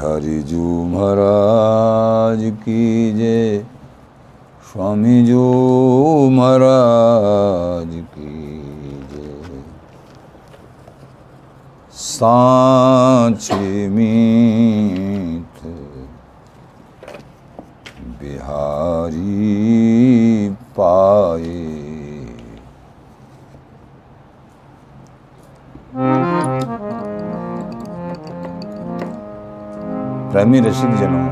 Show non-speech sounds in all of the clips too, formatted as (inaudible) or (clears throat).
बिहारी जू महाराज की जय। स्वामी जो महाराज की जय। सांचे मीत प्रेमी रसिक जनों।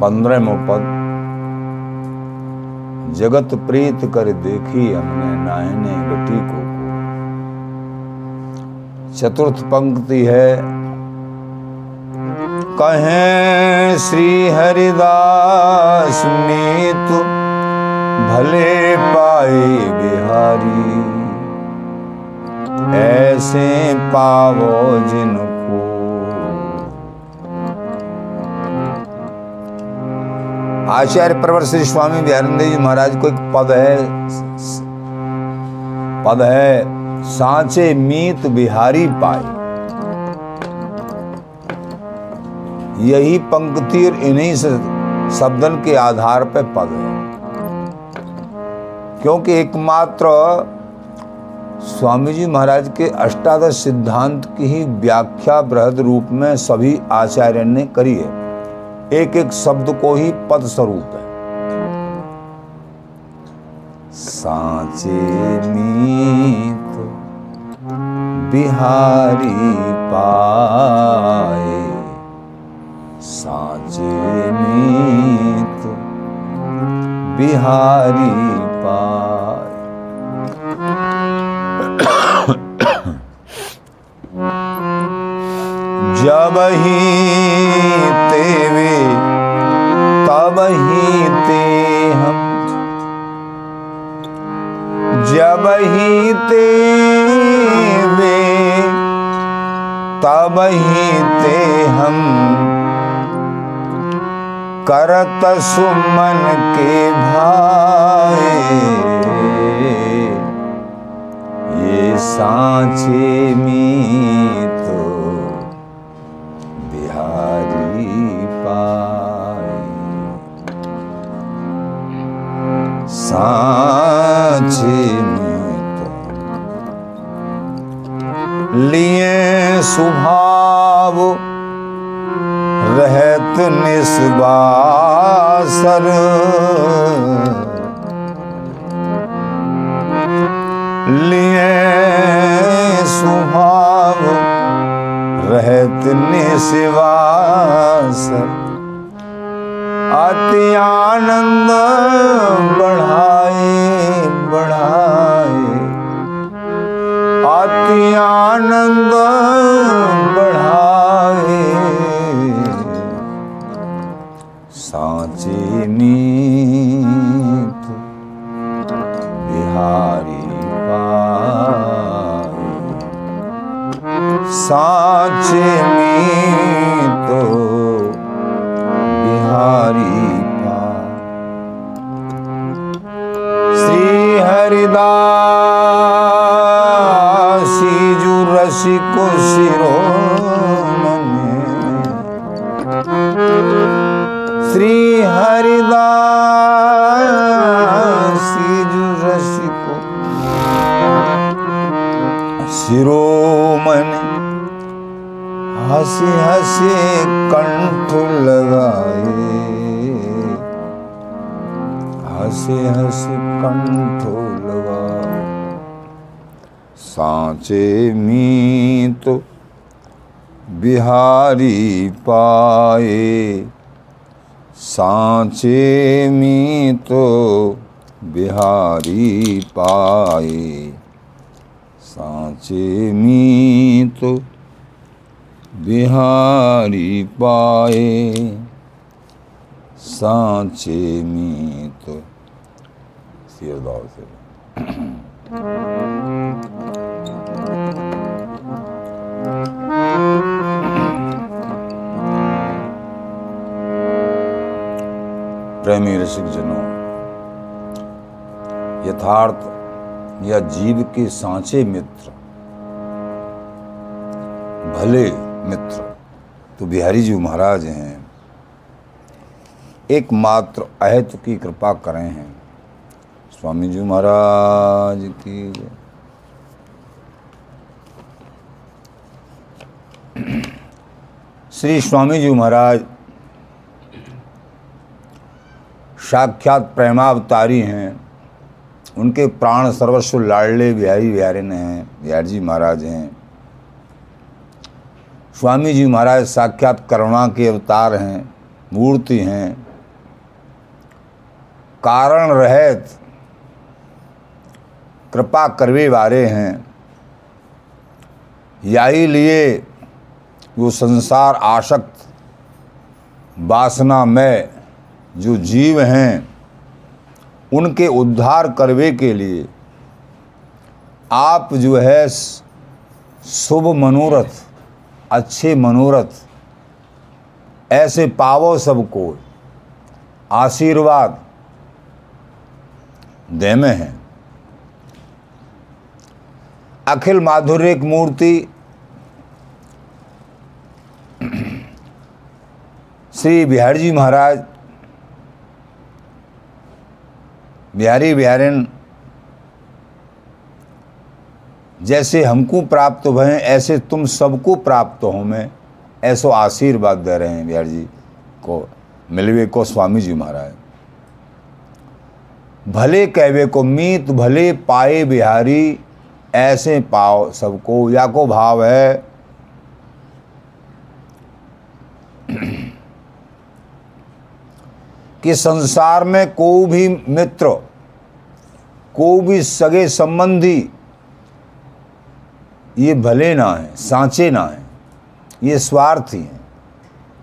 पंद्रहमो पद। जगत प्रीत कर देखी हमने नायने गटी को चतुर्थ पंक्ति है। कहें श्री हरिदास मीत भले पाए बिहारी। ऐसे पावो जिनको। आचार्य प्रवर श्री स्वामी बिहारंदेव जी महाराज को एक पद है पद है, सांचे मीत बिहारी पाए यही पंक्ति और इन्हीं शब्दन के आधार पर पद है। क्योंकि एकमात्र स्वामी जी महाराज के अष्टादश सिद्धांत की ही व्याख्या बृहद रूप में सभी आचार्य ने करी है। एक एक शब्द को ही पद स्वरूप है। सांचे मीत बिहारी पाए, सांचे मीत बिहारी पाए। जब ही तेवे तब ही ते हम। जब ही तेवे तब ही ते हम। करत सुमन के भाई सांचे में तो बिहारी पाए। सांचे में तो लिए स्वभाव रहत निस्बासर लिए स्वभाव रहत निस्बासर अति आनंद बढ़ाए बढ़ाए। अति आनंद सांचे मीत बिहारी पाए श्री हरिदासी जू रसिको शिरो श्री हरिदासी जू रसिको शिरोमन हंसे हंसे कंठ लगाए हंसे हंसे कंठ लगाए सांचे मीत बिहारी पाए। सांचे मीत बिहारी पाए। सांचे मीत बिहारी पाए, सांचे मीत। से। प्रेमी ऋषिक जनों यथार्थ या जीव के सांचे मित्र, भले मित्र तो बिहारी जी महाराज हैं। एकमात्र अहित की कृपा करें हैं। स्वामी जी महाराज की श्री स्वामी जी महाराज, साक्षात प्रेमावतारी हैं। उनके प्राण सर्वस्व लाडले बिहारी बिहारी ने हैं, बिहार जी महाराज हैं। स्वामी जी महाराज साक्षात करुणा के अवतार हैं, मूर्ति हैं। कारण रहत, कृपा करवे वारे हैं। यही लिए वो संसार आसक्त वासना में जो जीव हैं, उनके उद्धार करवे के लिए आप जो है शुभ मनोरथ अच्छे मनोरथ, ऐसे पावो सबको, आशीर्वाद दे में है। अखिल माधुर्य मूर्ति, श्री बिहारी जी महाराज, बिहारी बिहारिन जैसे हमको प्राप्त भय, ऐसे तुम सबको प्राप्त हो मैं। ऐसो आशीर्वाद दे रहे हैं बिहार जी को, मिलवे को स्वामी जी महाराज। भले कहवे को मीत, भले पाए बिहारी, ऐसे पाओ सबको, या को भाव है। (clears throat) कि संसार में कोई भी मित्र, कोई भी सगे संबंधी ये भले ना है, सांचे ना है, ये स्वार्थी हैं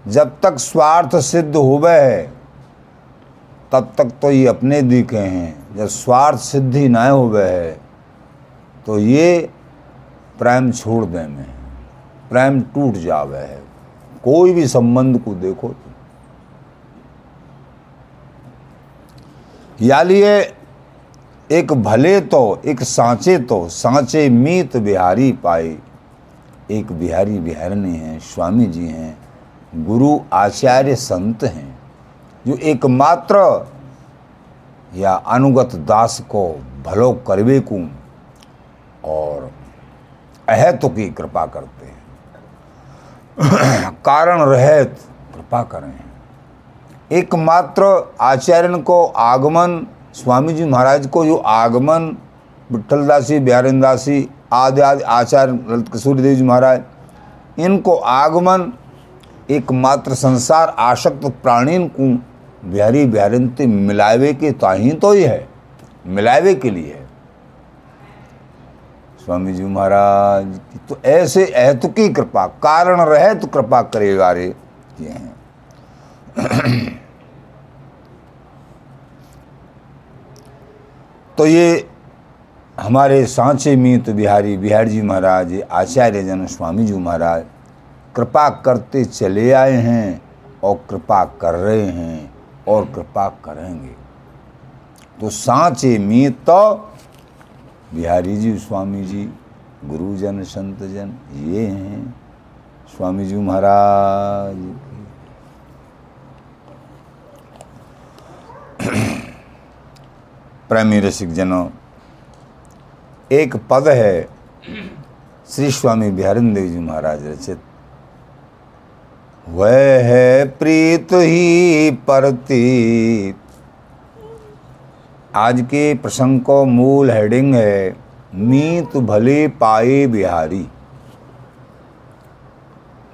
जब तक स्वार्थ सिद्ध हुए है, तब तक तो ये अपने दिखे हैं। जब स्वार्थ सिद्धि ना हुए है तो ये प्रेम छोड़ दे में प्रेम टूट जावे है। कोई भी संबंध को देखो तो या लिए एक भले तो एक सांचे तो सांचे मीत बिहारी पाए। एक बिहारी बिहारनी हैं, स्वामी जी हैं, गुरु आचार्य संत हैं, जो एकमात्र या अनुगत दास को भलो करवे को और अहत की कृपा करते हैं। कारण रहत, कृपा करें। एकमात्र आचार्य को आगमन स्वामी जी महाराज को जो आगमन विठलदासी बिहारिंदासी आदि आदि आचार्य ललित किशोरी देव जी महाराज, इनको आगमन एकमात्र संसार आसक्त प्राणी को बिहारी बिहारिंते मिलावे के ताही तो ही है, मिलावे के लिए है। स्वामी जी महाराज की तो ऐसे अहत की कृपा, कारण रहे तो कृपा करेगा रे, ये हैं। तो ये हमारे सांचे मीत बिहारी बिहार जी महाराज आचार्य जन स्वामी जी महाराज, कृपा करते चले आए हैं और कृपा कर रहे हैं और कृपा करेंगे। तो सांचे मीत बिहारी जी स्वामी जी गुरुजन संत जन ये हैं। स्वामी जी महाराज। प्रेमी रसिक जनों एक पद है श्री स्वामी बिहारिन देव जी महाराज रचित। वह है प्रीत ही परतीत आज के प्रसंग को मूल हेडिंग है, मीत भले पाए बिहारी।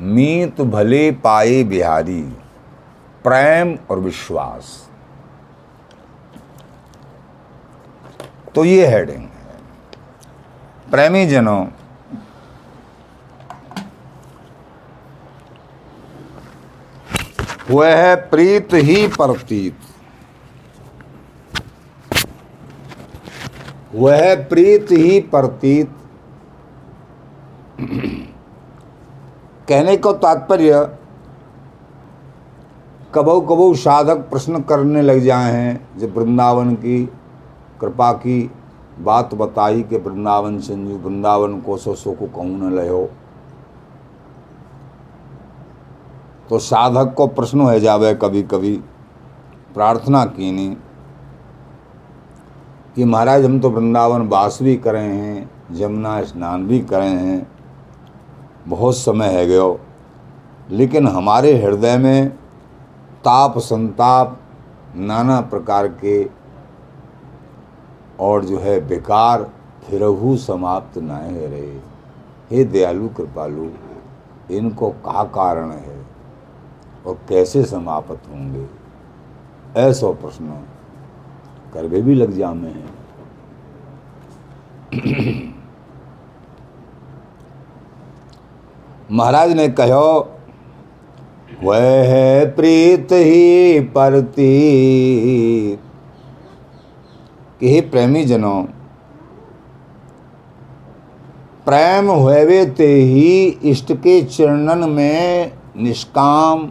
मीत भले पाए बिहारी, प्रेम और विश्वास। तो ये हेडिंग है। प्रेमी जनों वह प्रीत ही प्रतीत। वह प्रीत ही प्रतीत। कहने को तात्पर्य कबो कबो साधक प्रश्न करने लग जाए हैं, जब वृंदावन की कृपा की बात बताई कि वृंदावन संजू वृंदावन को सो सो को कहूँ न लहो तो साधक को प्रश्न हो जावे कभी कभी प्रार्थना की नहीं कि महाराज हम तो वृंदावन वास भी करे हैं, जमुना स्नान भी करे हैं, बहुत समय है गयो। लेकिन हमारे हृदय में ताप संताप नाना प्रकार के और जो है बेकार फिरहू समाप्त न रहे हे दयालु कृपालु, इनको कहा कारण है और कैसे समाप्त होंगे? ऐसा प्रश्न करवे भी लग जामे हैं। (clears throat) महाराज ने कहो, वह प्रीत ही परती। कि हे प्रेमी जनों प्रेम हुए ते ही इष्ट के चरणन में निष्काम।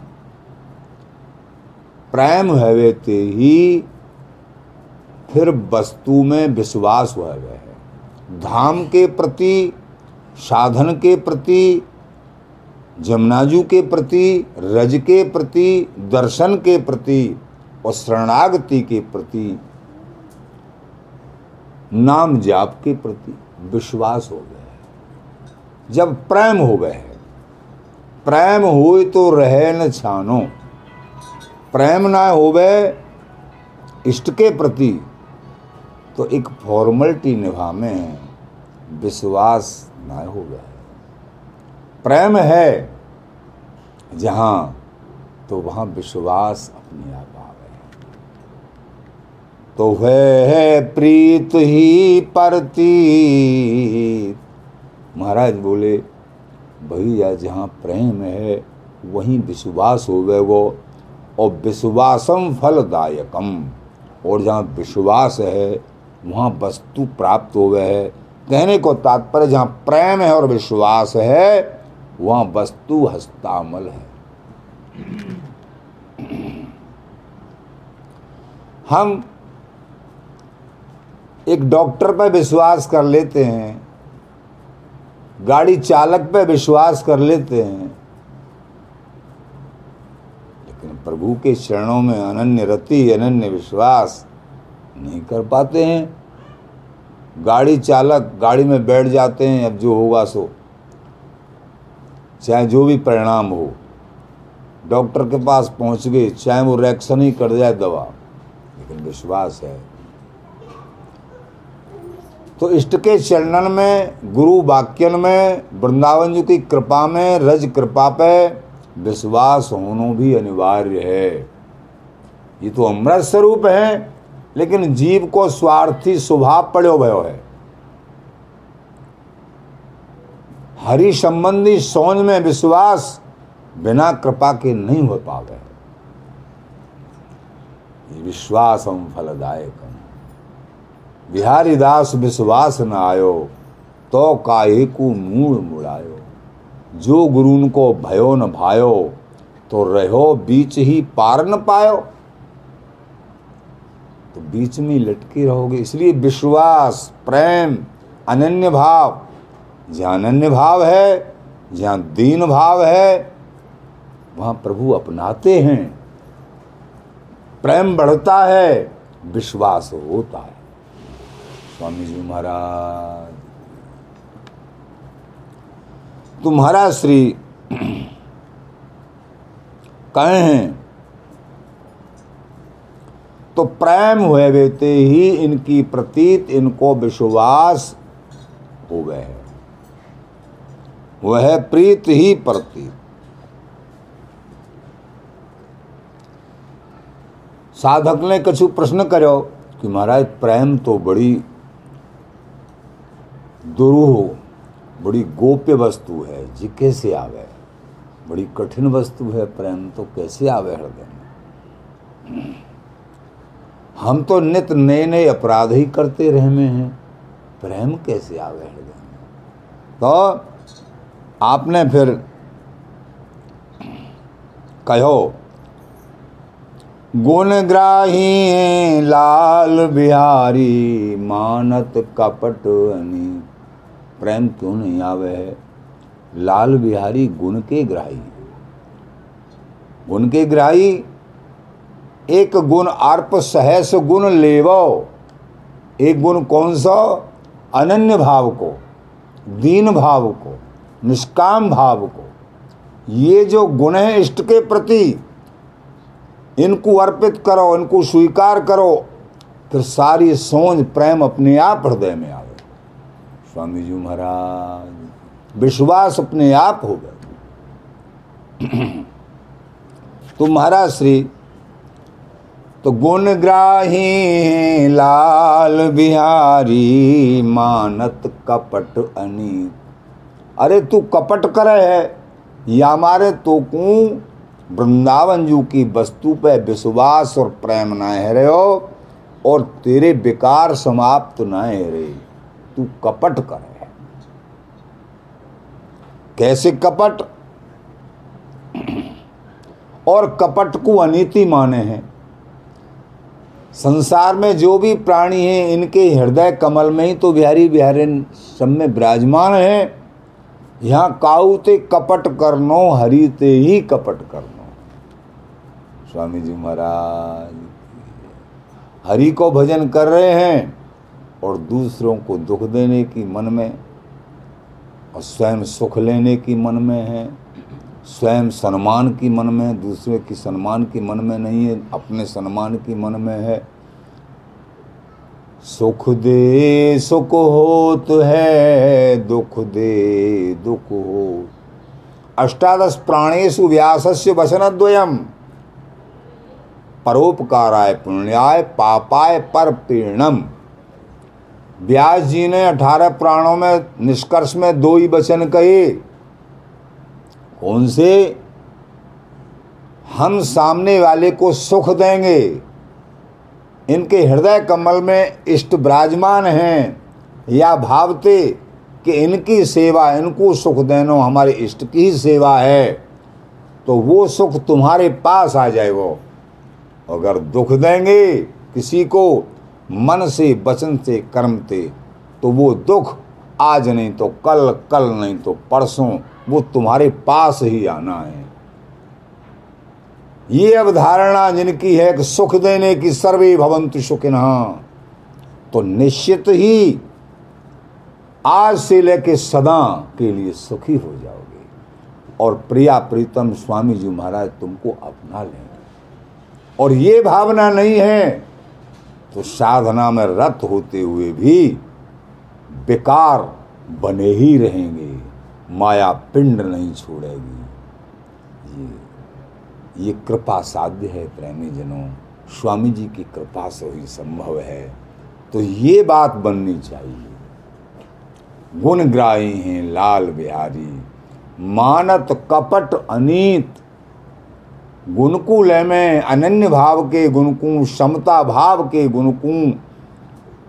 प्रेम हुए ते ही फिर वस्तु में विश्वास हुआ है। धाम के प्रति, साधन के प्रति, जमुनाजू के प्रति, रज के प्रति, दर्शन के प्रति और शरणागति के प्रति नाम जाप के प्रति विश्वास हो गया है। जब प्रेम हो गए है, प्रेम हो तो रहे न छानो। प्रेम ना होवे इष्ट के प्रति तो एक फॉर्मलिटी निभा में विश्वास ना हो गया प्रेम है जहाँ तो वहाँ विश्वास अपने आप गए तो है प्रीत ही परती महाराज बोले, भैया, जहाँ प्रेम है, वहीं विश्वास हो गए वो, और विश्वासम फलदायकम। और जहाँ विश्वास है, वहाँ वस्तु प्राप्त हो गए है। कहने को तात्पर्य, जहाँ प्रेम है और विश्वास है, वहाँ वस्तु हस्तामल है। हम एक डॉक्टर पर विश्वास कर लेते हैं, गाड़ी चालक पर विश्वास कर लेते हैं। लेकिन प्रभु के चरणों में अनन्य रति, अनन्य विश्वास नहीं कर पाते हैं। गाड़ी चालक गाड़ी में बैठ जाते हैं, अब जो होगा सो। चाहे जो भी परिणाम हो, डॉक्टर के पास पहुँच गए, चाहे वो रिएक्शन ही कर जाए दवा। लेकिन विश्वास है। तो इष्ट के चरणन में, गुरु वाक्यन में, वृंदावन जी की कृपा में, रज कृपा पे विश्वास होना भी अनिवार्य है। ये तो अमृत स्वरूप है, लेकिन जीव को स्वार्थी स्वभाव पड़ो भयो है। हरि संबंधी सोच में विश्वास बिना कृपा के नहीं हो पावे। विश्वास हम फलदायक बिहारी दास विश्वास न आयो तो काहे को मूड मुड़ायो। जो गुरुन को भयो न भायो तो रहो बीच ही पार न पायो। तो बीच में लटके रहोगे। इसलिए विश्वास, प्रेम, अनन्य भाव, जहाँ अनन्य भाव है, जहाँ दीन भाव है, वहाँ प्रभु अपनाते हैं। प्रेम बढ़ता है, विश्वास होता है। स्वामी जी महाराज। तुम्हारा श्री कहे हैं तो प्रेम हुए बेते ही इनकी प्रतीत, इनको विश्वास हो गए हैं। वह प्रीत ही प्रतीत। साधक ने कछु प्रश्न करो कि महाराज, प्रेम तो बड़ी दुरूह बड़ी गोप्य वस्तु है जी कैसे आवे? बड़ी कठिन वस्तु है, प्रेम तो कैसे आवे हृदय में? हम तो नित नए नए अपराध ही करते रहे में हैं। प्रेम कैसे आवे हृदय में? तो आपने फिर कहो गुणग्राही लाल बिहारी, मानत कपट अनि प्रेम क्यों नहीं आवे है? लाल बिहारी गुण के ग्राही। गुण के ग्राही, एक गुण अर्प सहस गुण लेवो। एक गुण कौन सा? अनन्य भाव को, दीन भाव को, निष्काम भाव को। ये जो गुण है इष्ट के प्रति, इनको अर्पित करो, इनको स्वीकार करो, फिर सारी सोच प्रेम अपने आप हृदय में आवे स्वामी जी महाराज, विश्वास अपने आप हो गए तो महाराज श्री तो गुणग्राही लाल बिहारी, मानत कपट अनी। अरे तू कपट करे है, या मारे तो कू वृंदावन जू की वस्तु पे विश्वास और प्रेम न है रहे हो, और तेरे विकार समाप्त न है रे। तू कपट करे कैसे कपट? और कपट को अनीति माने हैं। संसार में जो भी प्राणी हैं, इनके हृदय कमल में ही तो बिहारी बिहारी सब में विराजमान है। यहाँ काउते कपट करनो, हरिते ही कपट करनो। स्वामी जी महाराज, हरि को भजन कर रहे हैं। और दूसरों को दुख देने की मन में और स्वयं सुख लेने की मन में है। स्वयं सम्मान की मन में है दूसरे की सम्मान की मन में नहीं है, अपने सम्मान की मन में है। सुख दे, सुख होत है, दुख दे, दुख हो अष्टादश प्राणेशु व्यासस्य वचनद्वयम। परोपकाराय पुण्याय पापाय पर पीणम। व्यास जी ने अठारह प्राणों में निष्कर्ष में दो ही वचन कहे। कौन से हम सामने वाले को सुख देंगे। इनके हृदय कमल में इष्ट विराजमान हैं। या भावते कि इनकी सेवा, इनको सुख देना, हमारे इष्ट की ही सेवा है। तो वो सुख तुम्हारे पास आ जाए वो। अगर दुख देंगे किसी को मन से, वचन से, कर्म से। तो वो दुख आज नहीं तो कल कल नहीं तो परसों, वो तुम्हारे पास ही आना है। ये अवधारणा जिनकी है कि सुख देने की सर्वे भवंतु सुखिन तो निश्चित ही आज से लेके सदा के लिए सुखी हो जाओगे। और प्रिया प्रीतम स्वामी जी महाराज तुमको अपना लेंगे। और ये भावना नहीं है तो साधना में रत होते हुए भी बेकार बने ही रहेंगे, माया पिंड नहीं छोड़ेगी। ये ये कृपा साध्य है प्रेमी जनों, स्वामी जी की कृपा से ही संभव है। तो ये बात बननी चाहिए। गुणग्राही हैं लाल बिहारी, मानत कपट अनीत गुणकूल में, अनन्य भाव के गुणकू समता भाव के गुणकू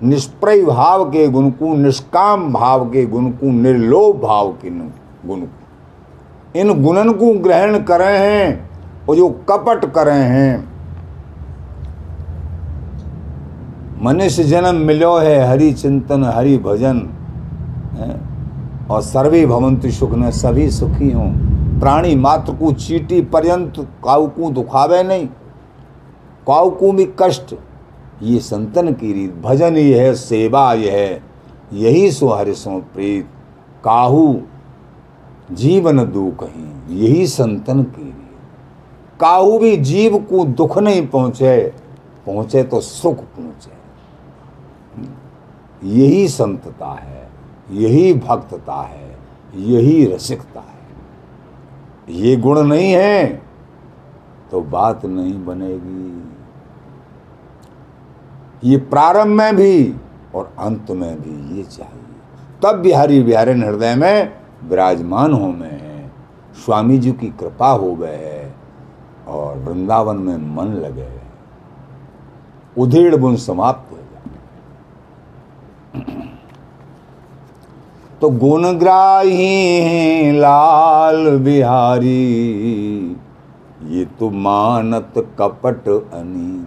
निष्प्रय भाव के गुणकू निष्काम भाव के गुणकू निर्लोभ भाव के गुण इन गुणन को ग्रहण करे हैं और जो कपट करे हैं। मनुष्य जन्म मिलो है, हरि चिंतन, हरि भजन, है? और सर्वे भवंतु सुख ने, सभी सुखी हों। प्राणी मात्र को चीटी पर्यंत काऊ को दुखावे नहीं। काऊ को भी कष्ट, ये संतन की रीत, भजन ये है सेवा ये है यही सो सो प्रीत। काहू, जीवन दो कहीं, यही संतन की रीत। काहू भी जीव को दुख नहीं पहुँचे पहुँचे तो सुख पहुँचे। यही संतता है, यही भक्तता है, यही रसिकता है। ये गुण नहीं है तो बात नहीं बनेगी। ये प्रारंभ में भी और अंत में भी ये चाहिए। तब बिहारी बिहारी हृदय में विराजमान हो में है। स्वामी जी की कृपा हो गए है और वृंदावन में मन लगे उधेड़ बुन समाप्त हो जाए तो गुणग्राही हैं लाल बिहारी। ये तो मानत कपट अनी।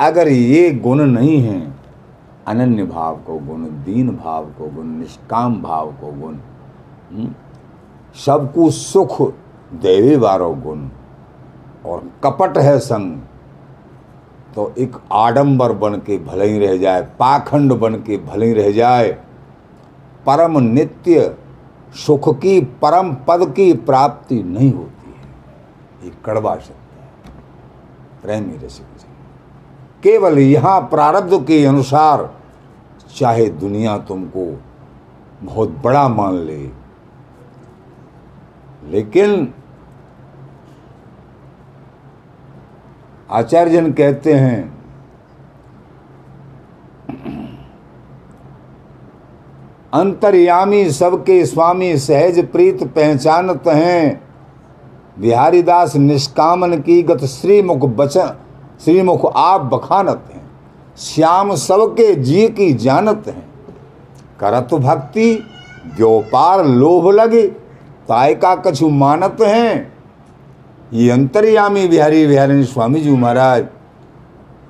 अगर ये गुण नहीं है अनन्य भाव को गुण दीन भाव को गुण निष्काम भाव को गुण हम्म, सबको सुख देवे वारो गुण और कपट है संग तो एक आडंबर बन के भले ही रह जाए पाखंड बन के भले ही रह जाए परम नित्य सुख की, परम पद की प्राप्ति नहीं होती है। ये कड़वा शब्द है। प्रेमी रसिक केवल यहाँ प्रारब्ध के अनुसार चाहे दुनिया तुमको बहुत बड़ा मान ले, लेकिन आचार्य जन कहते हैं अंतर्यामी सबके स्वामी सहज प्रीत पहचानत हैं। बिहारी दास निष्कामन की गत श्रीमुख बचन श्रीमुख आप बखानत हैं। श्याम सबके जी की जानत हैं। करत भक्ति व्योपार लोभ लगे, ताय का कछु मानत हैं। ये अंतर्यामी बिहारी बिहारी स्वामी जी महाराज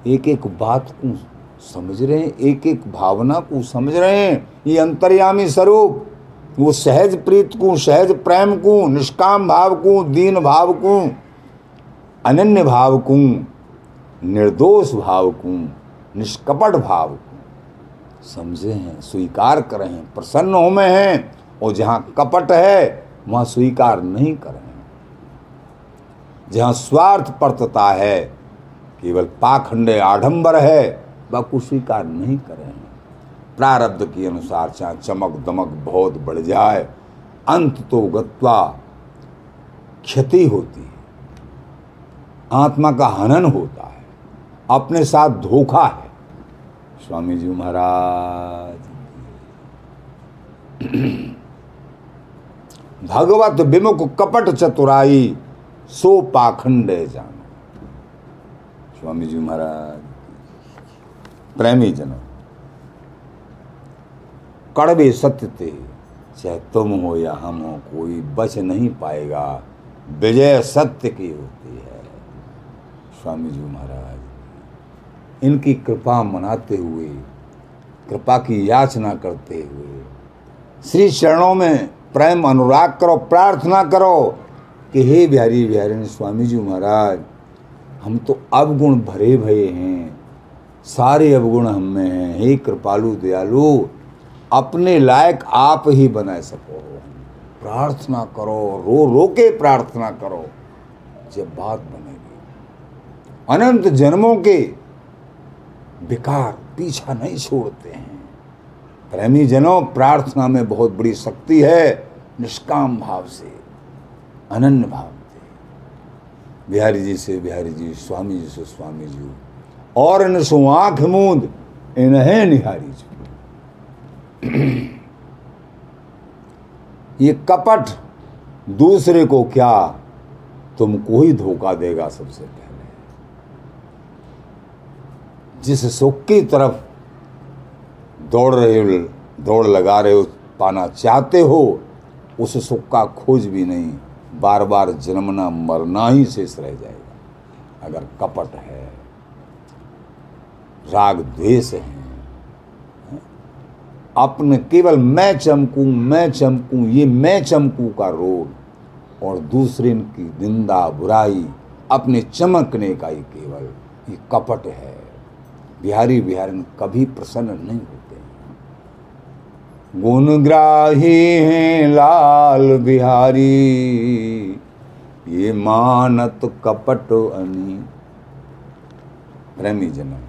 एक एक बात को? समझ रहे हैं एक एक भावना को समझ रहे हैं। ये अंतर्यामी स्वरूप, वो सहज प्रीत को, सहज प्रेम को, निष्काम भाव को, दीन भाव को, अनन्य भाव को, निर्दोष भाव को, निष्कपट भाव को समझे हैं, स्वीकार करें हैं, प्रसन्न हो में हैं और जहाँ कपट है, वहाँ स्वीकार नहीं करें जहाँ स्वार्थ परतता है, केवल पाखंडे आडंबर है कुछ स्वीकार नहीं करें। प्रारब्ध के अनुसार चाहे चमक दमक बहुत बढ़ जाए, अंत तो गत्वा क्षति होती है। आत्मा का हनन होता है, अपने साथ धोखा है। स्वामी जी महाराज, भगवत विमुख कपट चतुराई, सो पाखंड जानो। स्वामी जी महाराज प्रेमी जनों कड़वे सत्य थे चाहे तुम हो या हम हो कोई बच नहीं पाएगा विजय सत्य की होती है स्वामी जी महाराज इनकी कृपा मनाते हुए कृपा की याचना करते हुए श्री चरणों में प्रेम अनुराग करो प्रार्थना करो कि हे बिहारी बिहारी स्वामी जी महाराज हम तो अवगुण भरे भये हैं सारे अवगुण हम में हैं। हे कृपालु दयालु, अपने लायक आप ही बना सको। प्रार्थना करो, रो रो के प्रार्थना करो, जब बात बनेगी। अनंत जन्मों के विकार पीछा नहीं छोड़ते हैं। प्रेमी जनों, प्रार्थना में बहुत बड़ी शक्ति है, निष्काम भाव से, अनन्य भाव से। बिहारी जी से बिहारी जी, स्वामी जी से स्वामी जी। और इन सो आँख मूंद इन्हें निहारी ये कपट दूसरे को क्या तुमको ही धोखा देगा सबसे पहले? जिस सुख की तरफ़ दौड़ रहे हो दौड़ लगा रहे हो पाना चाहते हो, उस सुख का खोज भी नहीं बार बार जन्मना मरना ही शेष रह जाएगा। अगर कपट है राग द्वेष है। अपने केवल मैं चमकूं मैं चमकूं, ये मैं चमकूं का रोल। और दूसरे की निंदा, बुराई, अपने चमकने का ही केवल, ये कपट है। बिहारी बिहारी कभी प्रसन्न नहीं होते गुणग्राही हैं लाल बिहारी, ये मानत कपट अनी। प्रेमी जनम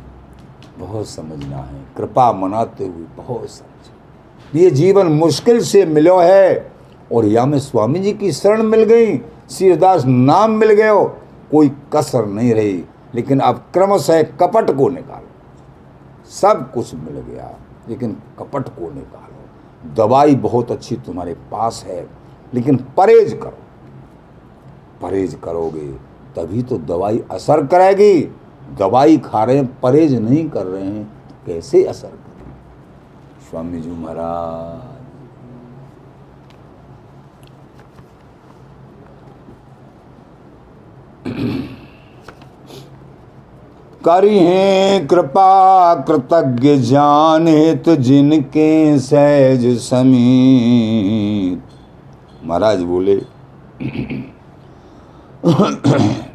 बहुत समझना है। कृपा मनाते हुए बहुत समझ। ये जीवन मुश्किल से मिलो है और या में स्वामी जी की शरण मिल गई शिवदास नाम मिल हो, कोई कसर नहीं रही, लेकिन अब क्रमशः कपट को निकालो। सब कुछ मिल गया, लेकिन कपट को निकालो। दवाई बहुत अच्छी तुम्हारे पास है, लेकिन परहेज करो। परहेज करोगे, तभी तो दवाई असर करेगी। दवाई खा रहे हैं, परहेज नहीं कर रहे हैं तो कैसे असर करें? स्वामी जी महाराज। (clears throat) करी हैं कृपा, कृतज्ञ जान हित जिनके सहज समीत महाराज बोले (clears throat) (clears throat)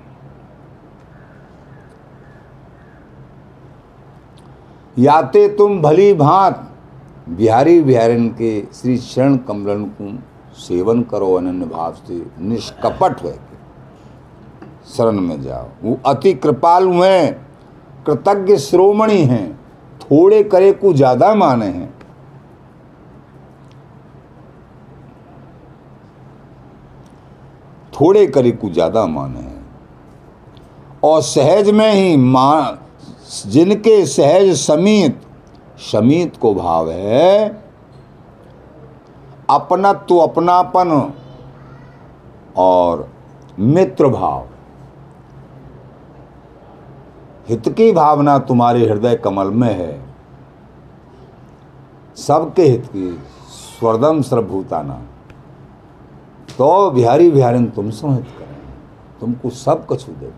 याते तुम भली भांत। बिहारी बिहारिन के श्री शरण कमलन को सेवन करो, अनन्य भाव से निष्कपट है शरण में जाओ। वो अति कृपालु हैं, कृतज्ञ श्रोमणी हैं, थोड़े करे को ज़्यादा माने हैं। थोड़े करे को ज़्यादा माने हैं। और सहज में ही मान जिनके सहज समीत समीत को भाव है अपनत्व अपनापन और मित्र भाव। हित की भावना तुम्हारे हृदय कमल में है। सबके हित की स्वर्दम सर्वभूताना। तो बिहारी बिहारी तुम हित करें, तुमको सब कछु दे।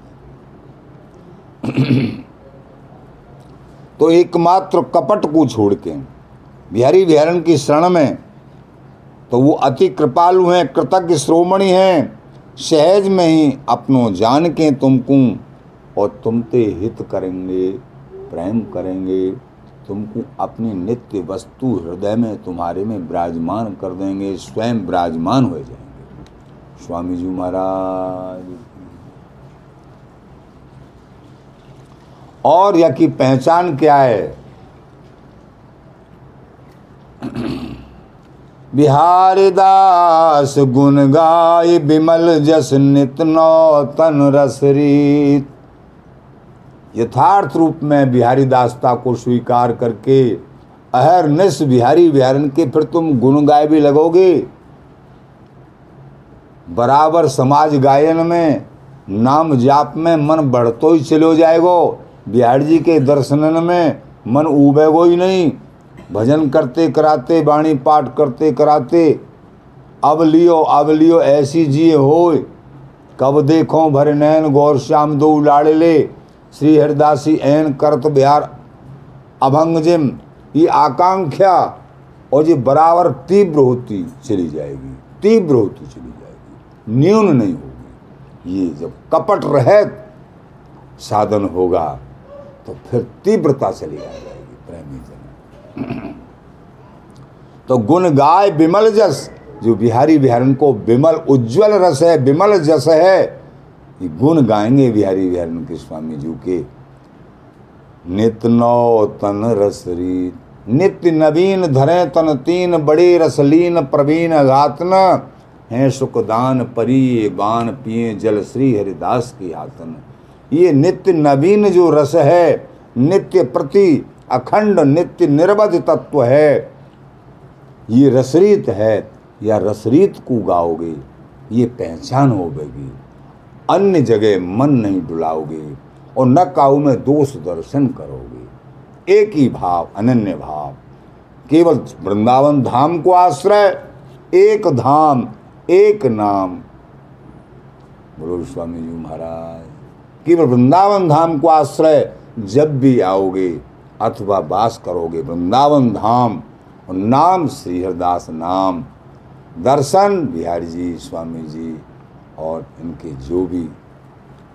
तो एकमात्र कपट को छोड़ के बिहारी बिहारन की शरण में तो वो अति कृपालु हैं, कृतज्ञ श्रोमणी हैं। सहज में ही अपनों जान के तुमको और तुमते हित करेंगे, प्रेम करेंगे। तुमको अपनी नित्य वस्तु हृदय में तुम्हारे में विराजमान कर देंगे, स्वयं विराजमान हो जाएँगे। स्वामी जी महाराज। और यह की पहचान क्या है? बिहारी दास गुण गाय बिमल जस नित तन रसरीत यथार्थ रूप में बिहारी दासता को स्वीकार करके अहर निस बिहारी बिहारन के फिर तुम गुण गाय भी लगोगे? बराबर समाज गायन में, नाम जाप में मन बढ़तो ही चलो जाएगो। बिहार जी के दर्शनन में मन उबेगो ही नहीं। भजन करते कराते वाणी पाठ करते कराते, अब लियो अब लियो, ऐसी जिए हो कब देखो भर नैन गौर श्याम दो लाड़े ले। श्री हरिदासी एन करत बिहार अभंग जिम। ये आकांक्षा, और ये बराबर तीव्र होती चली जाएगी, तीव्र होती चली जाएगी। न्यून नहीं होगी। ये जब कपट रहे साधन होगा। तो फिर तीव्रता चली आ जाएगी, प्रेमी जन तो गुण गाय विमल जस, जो बिहारी बिहारन को विमल उज्जवल रस है, विमल जस है, ये गुण गाएँगे बिहारी बिहारन के स्वामी जी के। नित नौ तन रसरी नित्य नवीन धरे तन तीन, बड़े रसलीन प्रवीण घातन। है सुखदान परी बान पिए जल श्री हरिदास की हाथन ये नित्य नवीन जो रस है, नित्य प्रति अखंड, नित्य निर्बध तत्व है, ये रसरीत है या रसरीत को गाओगे, ये पहचान हो होगी अन्य जगह मन नहीं डुलाओगे और न काऊ में दोष दर्शन करोगे। एक ही भाव, अनन्य भाव। केवल वृंदावन धाम को आश्रय, एक धाम, एक नाम। बोलो, स्वामी जी महाराज। केवल वृंदावन धाम को आश्रय जब भी आओगे अथवा वास करोगे, वृंदावन धाम और नाम श्री हरदास नाम, दर्शन बिहारी जी, स्वामी जी और इनके जो भी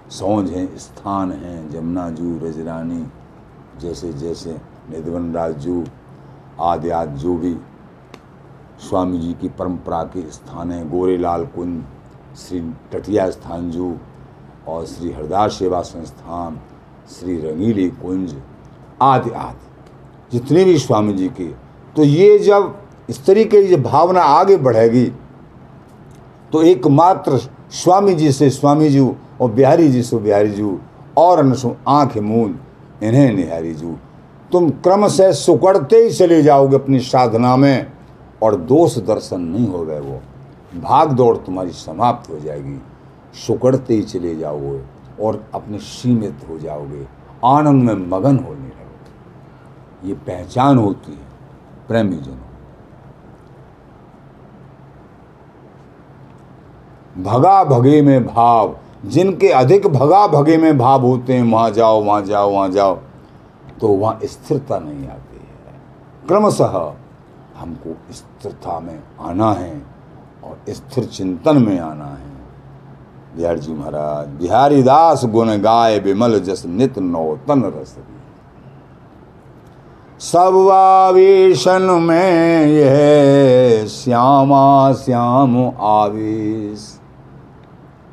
सौंज हैं, स्थान हैं, जमुना जू, रजरानी, जैसे जैसे निधवन राजू आदि आदि जो भी स्वामी जी की परंपरा के स्थान हैं, गोरेलाल कुंज, श्री टटिया स्थान जू और श्री हरदास सेवा संस्थान, श्री रंगीली कुंज, आदि आदि। जितने भी स्वामी जी के तो ये जब इस तरीके की भावना आगे बढ़ेगी तो एकमात्र स्वामी जी से स्वामी जी, और बिहारी जी से बिहारी जी, और अनसु आँख मूल इन्हें निहारी जू। तुम क्रम से सुकड़ते ही चले जाओगे अपनी साधना में, और दोष दर्शन नहीं हो गए वो। भाग दौड़ तुम्हारी समाप्त हो जाएगी। सुकड़ते ही चले जाओगे और अपने सीमित हो जाओगे, आनंद में मगन होने लगोगे। ये पहचान होती है प्रेमी जनों भगा भगे में भाव, जिनके अधिक भगा भगे में भाव होते हैं, वहाँ जाओ वहाँ जाओ वहाँ जाओ तो वहाँ स्थिरता नहीं आती है। क्रमशः हमको स्थिरता में आना है और स्थिर चिंतन में आना है। बिहार जी महाराज, बिहारी दास गुण गाय विमल जस नित नौतन रस सब आवेशन में यह श्यामा श्याम आवेश।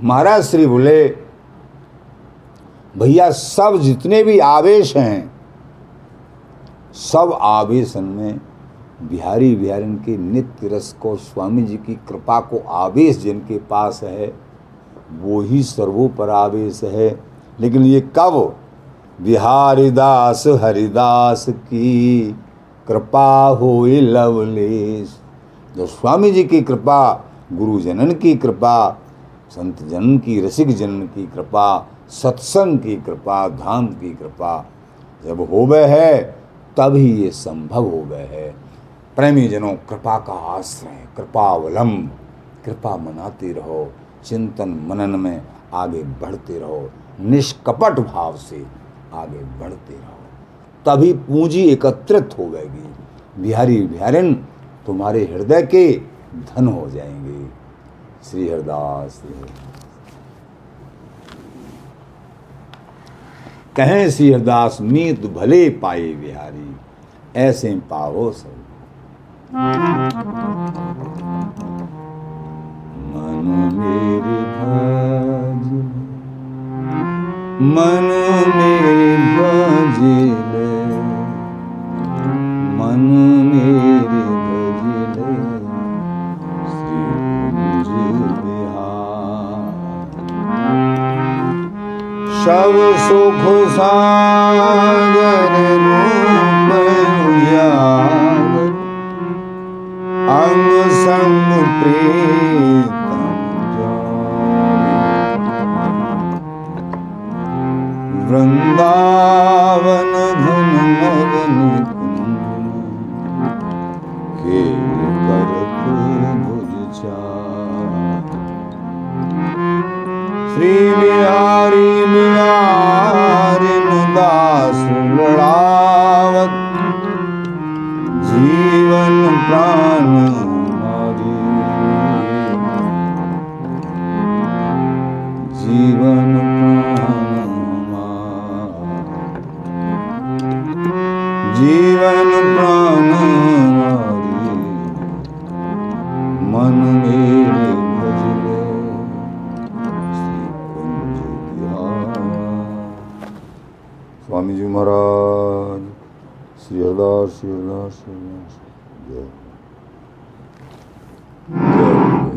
महाराज श्री बोले, भैया, सब जितने भी आवेश हैं, सब आवेशन में बिहारी बिहारिन के नित्य रस को, स्वामी जी की कृपा को आवेश जिनके पास है वो ही सर्वोपर आवेश है। लेकिन ये कब? बिहारीदास हरिदास की कृपा हो लवलेश। जो स्वामी जी की कृपा, गुरु जनन की कृपा, संत जनन की, रसिक जनन की कृपा, सत्संग की कृपा, धाम की कृपा, जब हो गए है तभी ये संभव हो गए है। प्रेमी जनों, कृपा का आश्रय, कृपावलंब, कृपा मनाते रहो। चिंतन मनन में आगे बढ़ते रहो, निष्कपट भाव से आगे बढ़ते रहो। तभी पूंजी एकत्रित हो जाएगी। बिहारी बिहारिन, तुम्हारे हृदय के धन हो जाएँगे। श्री हरदास कहें श्री हरदास मीत भले पाए बिहारी, ऐसे पाओ सब। मन मेरे भज मन मेरे भजिले मन मेरे भजिले सब सुख सागर रूप अंग संग प्रीतम वृंदावन